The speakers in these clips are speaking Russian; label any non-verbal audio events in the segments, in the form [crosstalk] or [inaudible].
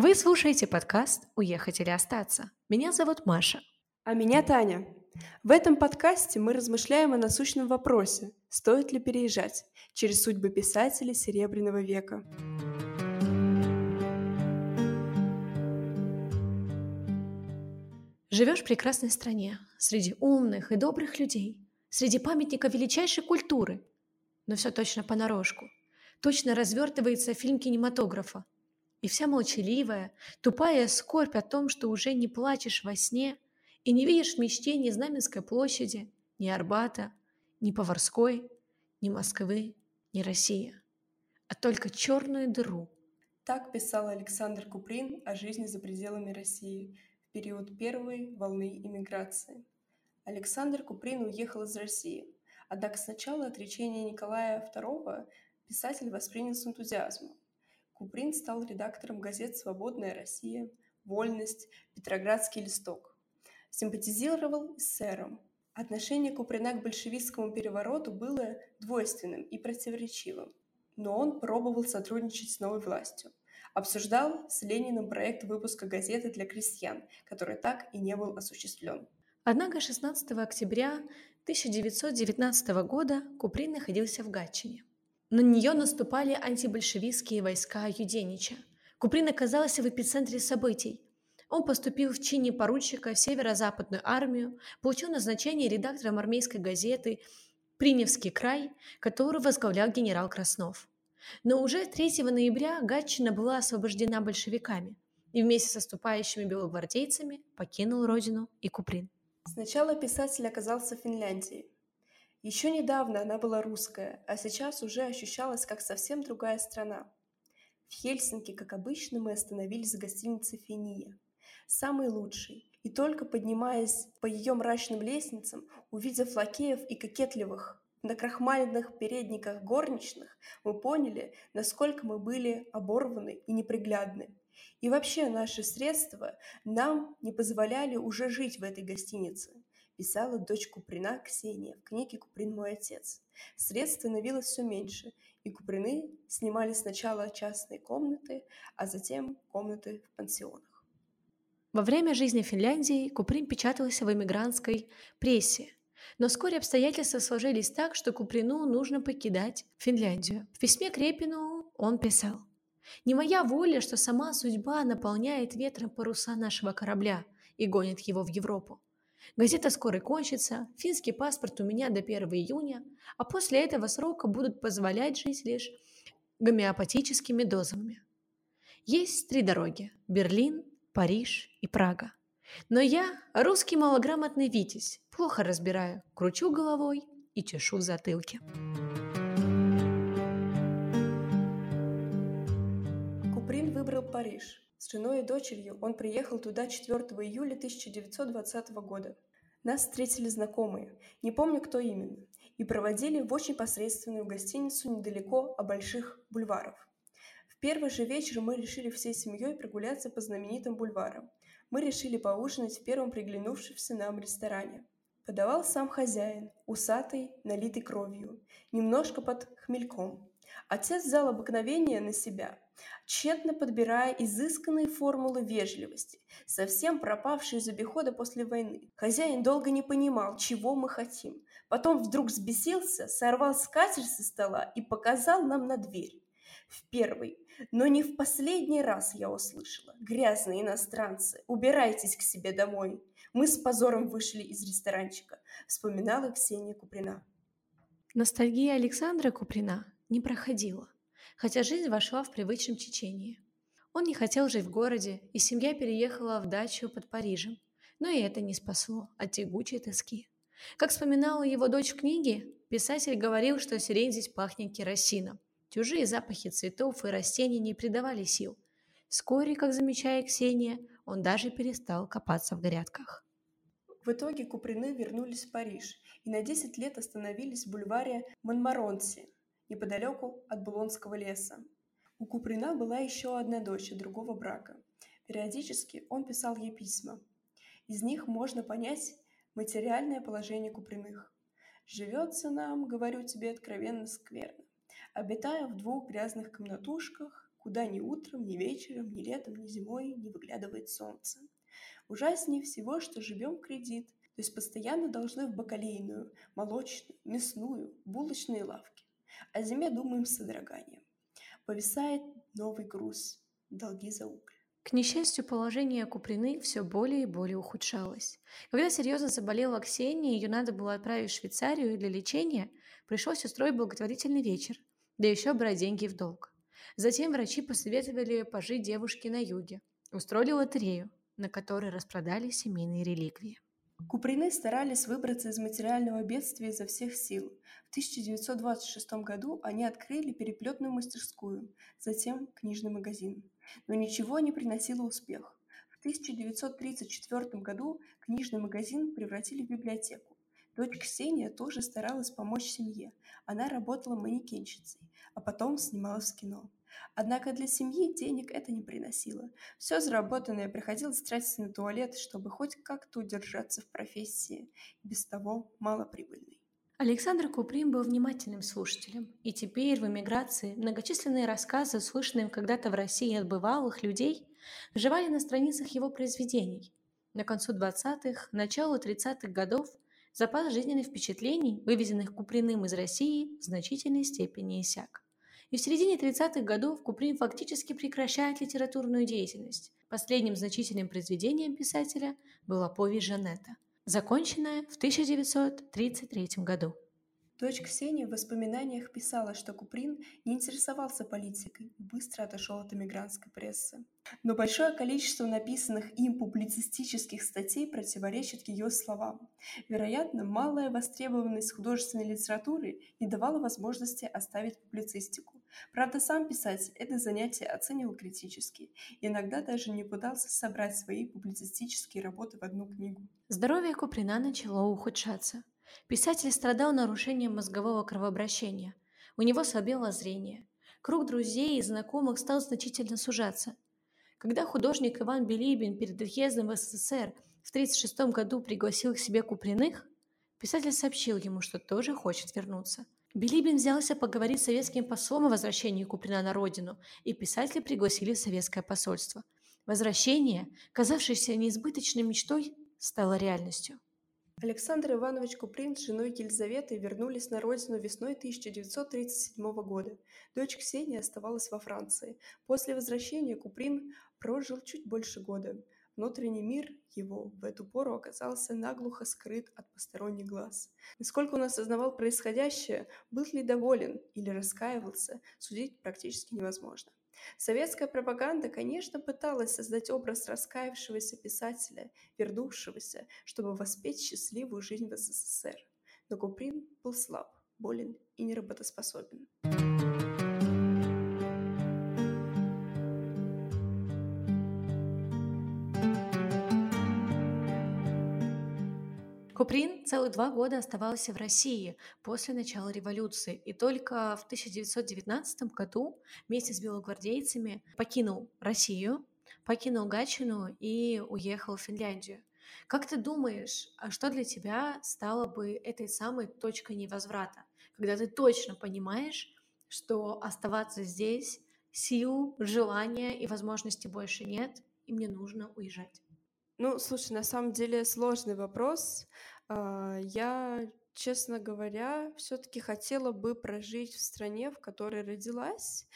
Вы слушаете подкаст «Уехать или остаться». Меня зовут Маша. А меня Таня. В этом подкасте мы размышляем о насущном вопросе, стоит ли переезжать, через судьбы писателей Серебряного века. Живешь в прекрасной стране, среди умных и добрых людей, среди памятников величайшей культуры. Но все точно понарошку. Точно развертывается фильм кинематографа. И вся молчаливая, тупая скорбь о том, что уже не плачешь во сне и не видишь в мечте ни Знаменской площади, ни Арбата, ни Поварской, ни Москвы, ни России, а только черную дыру. Так писал Александр Куприн о жизни за пределами России в период первой волны иммиграции. Александр Куприн уехал из России, однако сначала отречения Николая II писатель воспринял с энтузиазмом. Куприн стал редактором газет «Свободная Россия», «Вольность», «Петроградский листок». Симпатизировал эсерам. Отношение Куприна к большевистскому перевороту было двойственным и противоречивым, но он пробовал сотрудничать с новой властью. Обсуждал с Лениным проект выпуска газеты для крестьян, который так и не был осуществлен. Однако 16 октября 1919 года Куприн находился в Гатчине. На нее наступали антибольшевистские войска Юденича. Куприн оказался в эпицентре событий. Он поступил в чине поручика в северо-западную армию, получил назначение редактором армейской газеты «Приневский край», которую возглавлял генерал Краснов. Но уже 3 ноября Гатчина была освобождена большевиками и вместе с наступающими белогвардейцами покинул родину и Куприн. Сначала писатель оказался в Финляндии, еще недавно она была русская, а сейчас уже ощущалась как совсем другая страна. В Хельсинки, как обычно, мы остановились в гостинице «Фения». Самый лучший. И только поднимаясь по ее мрачным лестницам, увидев лакеев и кокетливых на крахмаленных передниках горничных, мы поняли, насколько мы были оборваны и неприглядны. И вообще наши средства нам не позволяли уже жить в этой гостинице писала дочь Куприна Ксения в книге «Куприн мой отец». Средств становилось все меньше, и Куприны снимали сначала частные комнаты, а затем комнаты в пансионах. Во время жизни в Финляндии Куприн печатался в эмигрантской прессе, но вскоре обстоятельства сложились так, что Куприну нужно покидать Финляндию. В письме к Репину он писал «Не моя воля, что сама судьба наполняет ветром паруса нашего корабля и гонит его в Европу. Газета скоро кончится, финский паспорт у меня до 1 июня, а после этого срока будут позволять жить лишь гомеопатическими дозами. Есть три дороги – Берлин, Париж и Прага. Но я, русский малограмотный витязь, плохо разбираю, кручу головой и чешу в затылке. Куприн выбрал Париж – с женой и дочерью он приехал туда 4 июля 1920 года. Нас встретили знакомые, не помню кто именно, и проводили в очень посредственную гостиницу недалеко от больших бульваров. В первый же вечер мы решили всей семьей прогуляться по знаменитым бульварам. Мы решили поужинать в первом приглянувшемся нам ресторане. Подавал сам хозяин, усатый, налитый кровью, немножко под хмельком. Отец взял обыкновение на себя, тщетно подбирая изысканные формулы вежливости, совсем пропавшие из обихода после войны. Хозяин долго не понимал, чего мы хотим. Потом вдруг взбесился, сорвал скатерть со стола и показал нам на дверь. В первый, но не в последний раз я услышала. Грязные иностранцы, убирайтесь к себе домой. Мы с позором вышли из ресторанчика, вспоминала Ксения Куприна. Ностальгия Александра Куприна не проходила, хотя жизнь вошла в привычном течение. Он не хотел жить в городе, и семья переехала в дачу под Парижем, но и это не спасло от тягучей тоски. Как вспоминала его дочь в книге, писатель говорил, что сирень здесь пахнет керосином. Чужие запахи цветов и растений не придавали сил. Вскоре, как замечает Ксения, он даже перестал копаться в грядках. В итоге Куприны вернулись в Париж и на 10 лет остановились в бульваре Монмаронси, неподалеку от Булонского леса. У Куприна была еще одна дочь другого брака. Периодически он писал ей письма. Из них можно понять материальное положение Куприных. «Живется нам, говорю тебе откровенно, скверно. Обитая в двух грязных комнатушках, куда ни утром, ни вечером, ни летом, ни зимой не выглядывает солнце. Ужаснее всего, что живем кредит, то есть постоянно должны в бакалейную, молочную, мясную, булочные лавки. О зиме думаем с содроганием. Повисает новый груз – долги за уголь. К несчастью, положение Куприны все более и более ухудшалось. Когда серьезно заболела Ксения, ее надо было отправить в Швейцарию для лечения, пришлось устроить благотворительный вечер, да еще брать деньги в долг. Затем врачи посоветовали пожить девушке на юге, устроили лотерею, на которой распродали семейные реликвии. Куприны старались выбраться из материального бедствия изо всех сил. В 1926 году они открыли переплетную мастерскую, затем книжный магазин. Но ничего не приносило успех. В 1934 году книжный магазин превратили в библиотеку. Дочь Ксения тоже старалась помочь семье. Она работала манекенщицей, а потом снималась в кино. Однако для семьи денег это не приносило. Все заработанное приходилось тратить на туалет, чтобы хоть как-то удержаться в профессии, без того малоприбыльной. Александр Куприн был внимательным слушателем, и теперь в эмиграции многочисленные рассказы, слышанные когда-то в России от бывалых людей, жевали на страницах его произведений. На концу 20-х, началу 30-х годов запас жизненных впечатлений, вывезенных Куприным из России, в значительной степени иссяк. И в середине 30-х годов Куприн фактически прекращает литературную деятельность. Последним значительным произведением писателя была повесть Жанетта, законченная в 1933 году. Дочь Ксения в воспоминаниях писала, что Куприн не интересовался политикой и быстро отошел от эмигрантской прессы. Но большое количество написанных им публицистических статей противоречит ее словам. Вероятно, малая востребованность художественной литературы не давала возможности оставить публицистику. Правда, сам писатель это занятие оценивал критически иногда даже не пытался собрать свои публицистические работы в одну книгу. Здоровье Куприна начало ухудшаться. Писатель страдал нарушением мозгового кровообращения. У него слабело зрение. Круг друзей и знакомых стал значительно сужаться. Когда художник Иван Билибин перед отъездом в СССР в 1936 году пригласил к себе Куприных, писатель сообщил ему, что тоже хочет вернуться. Билибин взялся поговорить с советским послом о возвращении Куприна на родину, и писателя пригласили в советское посольство. Возвращение, казавшееся неизбыточной мечтой, стало реальностью. Александр Иванович Куприн с женой Елизаветой вернулись на родину весной 1937 года. Дочь Ксения оставалась во Франции. После возвращения Куприн прожил чуть больше года. Внутренний мир его в эту пору оказался наглухо скрыт от посторонних глаз. Насколько он осознавал происходящее, был ли доволен или раскаивался, судить практически невозможно. Советская пропаганда, конечно, пыталась создать образ раскаявшегося писателя, вернувшегося, чтобы воспеть счастливую жизнь в СССР. Но Куприн был слаб, болен и неработоспособен. Куприн целых два года оставался в России после начала революции и только в 1919 году вместе с белогвардейцами покинул Россию, покинул Гатчину и уехал в Финляндию. Как ты думаешь, а что для тебя стало бы этой самой точкой невозврата, когда ты точно понимаешь, что оставаться здесь сил, желания и возможности больше нет, и мне нужно уезжать? Ну, слушай, на самом деле сложный вопрос. А, я, честно говоря, все-таки хотела бы прожить в стране, в которой родилась,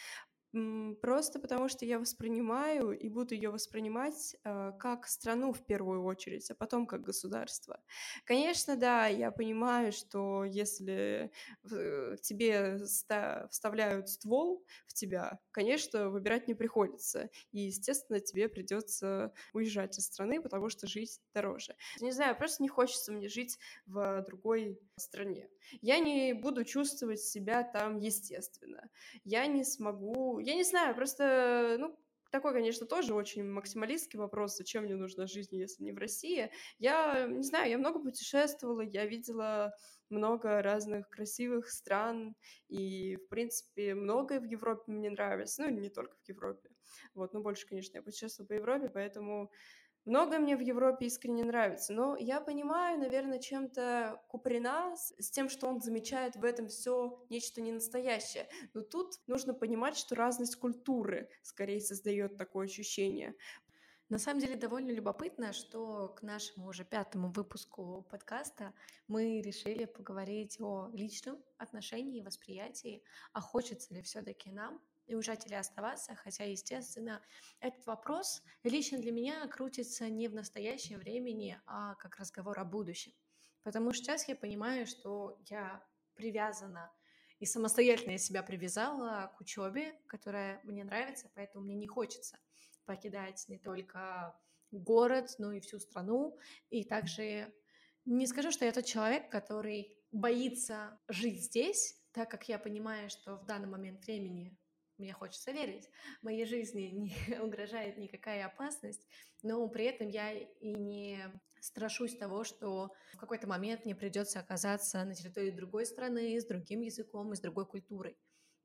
Просто потому, что я воспринимаю и буду ее воспринимать э, как страну в первую очередь, а потом как государство. Конечно, да, я понимаю, что если в, тебе ста, вставляют ствол в тебя, конечно, выбирать не приходится. И, естественно, тебе придется уезжать из страны, потому что жить дороже. Не знаю, просто не хочется мне жить в другой стране. Я не буду чувствовать себя там естественно. Я не смогу я не знаю, просто, ну, такой, конечно, тоже очень максималистский вопрос, зачем мне нужна жизнь, если не в России. Я не знаю, я много путешествовала, я видела много разных красивых стран, и, в принципе, многое в Европе мне нравится, ну, не только в Европе, вот, но больше, конечно, я путешествовала по Европе, поэтому Многое мне в Европе искренне нравится, но я понимаю, наверное, чем-то Куприна с, тем, что он замечает в этом все нечто ненастоящее. Но тут нужно понимать, что разность культуры скорее создает такое ощущение. На самом деле довольно любопытно, что к нашему уже пятому выпуску подкаста мы решили поговорить о личном отношении и восприятии, а хочется ли все-таки нам уезжать или оставаться, хотя, естественно, этот вопрос лично для меня крутится не в настоящем времени, а как разговор о будущем. Потому что сейчас я понимаю, что я привязана и самостоятельно я себя привязала к учебе, которая мне нравится, поэтому мне не хочется покидать не только город, но и всю страну. И также не скажу, что я тот человек, который боится жить здесь, так как я понимаю, что в данный момент времени мне хочется верить, моей жизни не [laughs] угрожает никакая опасность, но при этом я и не страшусь того, что в какой-то момент мне придется оказаться на территории другой страны, с другим языком и с другой культурой.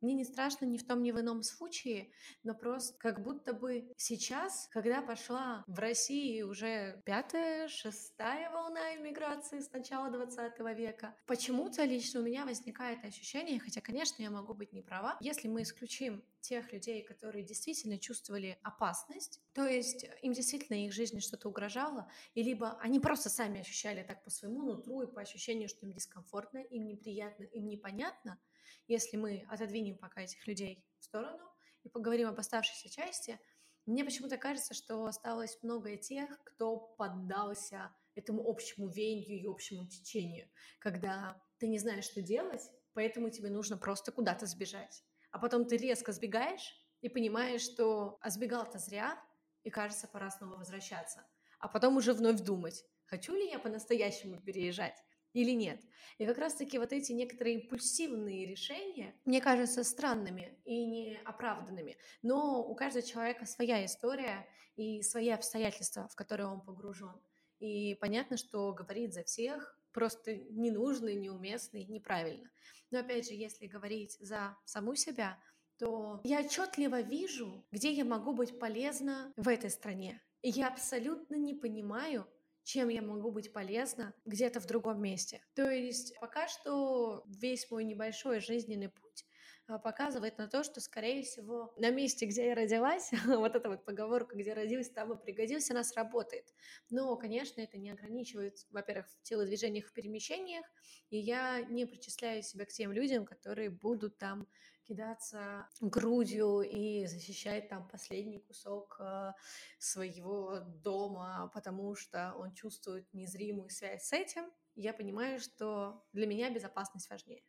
Мне не страшно ни в том, ни в ином случае, но просто как будто бы сейчас, когда пошла в России уже пятая, шестая волна иммиграции с начала 20 века, почему-то лично у меня возникает ощущение, хотя, конечно, я могу быть не права, если мы исключим тех людей, которые действительно чувствовали опасность, то есть им действительно их жизни что-то угрожало, и либо они просто сами ощущали так по своему нутру и по ощущению, что им дискомфортно, им неприятно, им непонятно, если мы отодвинем пока этих людей в сторону и поговорим об оставшейся части, мне почему-то кажется, что осталось много тех, кто поддался этому общему веянию и общему течению, когда ты не знаешь, что делать, поэтому тебе нужно просто куда-то сбежать. А потом ты резко сбегаешь и понимаешь, что а сбегал-то зря, и кажется, пора снова возвращаться. А потом уже вновь думать, хочу ли я по-настоящему переезжать или нет. И как раз-таки вот эти некоторые импульсивные решения, мне кажутся странными и неоправданными. Но у каждого человека своя история и свои обстоятельства, в которые он погружен. И понятно, что говорить за всех просто не нужно, неуместно неправильно. Но опять же, если говорить за саму себя, то я отчетливо вижу, где я могу быть полезна в этой стране. И я абсолютно не понимаю, чем я могу быть полезна где-то в другом месте. То есть пока что весь мой небольшой жизненный путь а, показывает на то, что, скорее всего, на месте, где я родилась, [laughs] вот эта вот поговорка, где родилась, там и пригодился, она сработает. Но, конечно, это не ограничивает, во-первых, в телодвижениях, в перемещениях, и я не причисляю себя к тем людям, которые будут там кидаться грудью и защищать там последний кусок э, своего дома, потому что он чувствует незримую связь с этим, я понимаю, что для меня безопасность важнее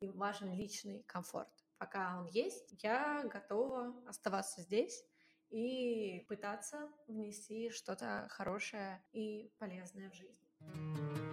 и важен личный комфорт. Пока он есть, я готова оставаться здесь и пытаться внести что-то хорошее и полезное в жизнь.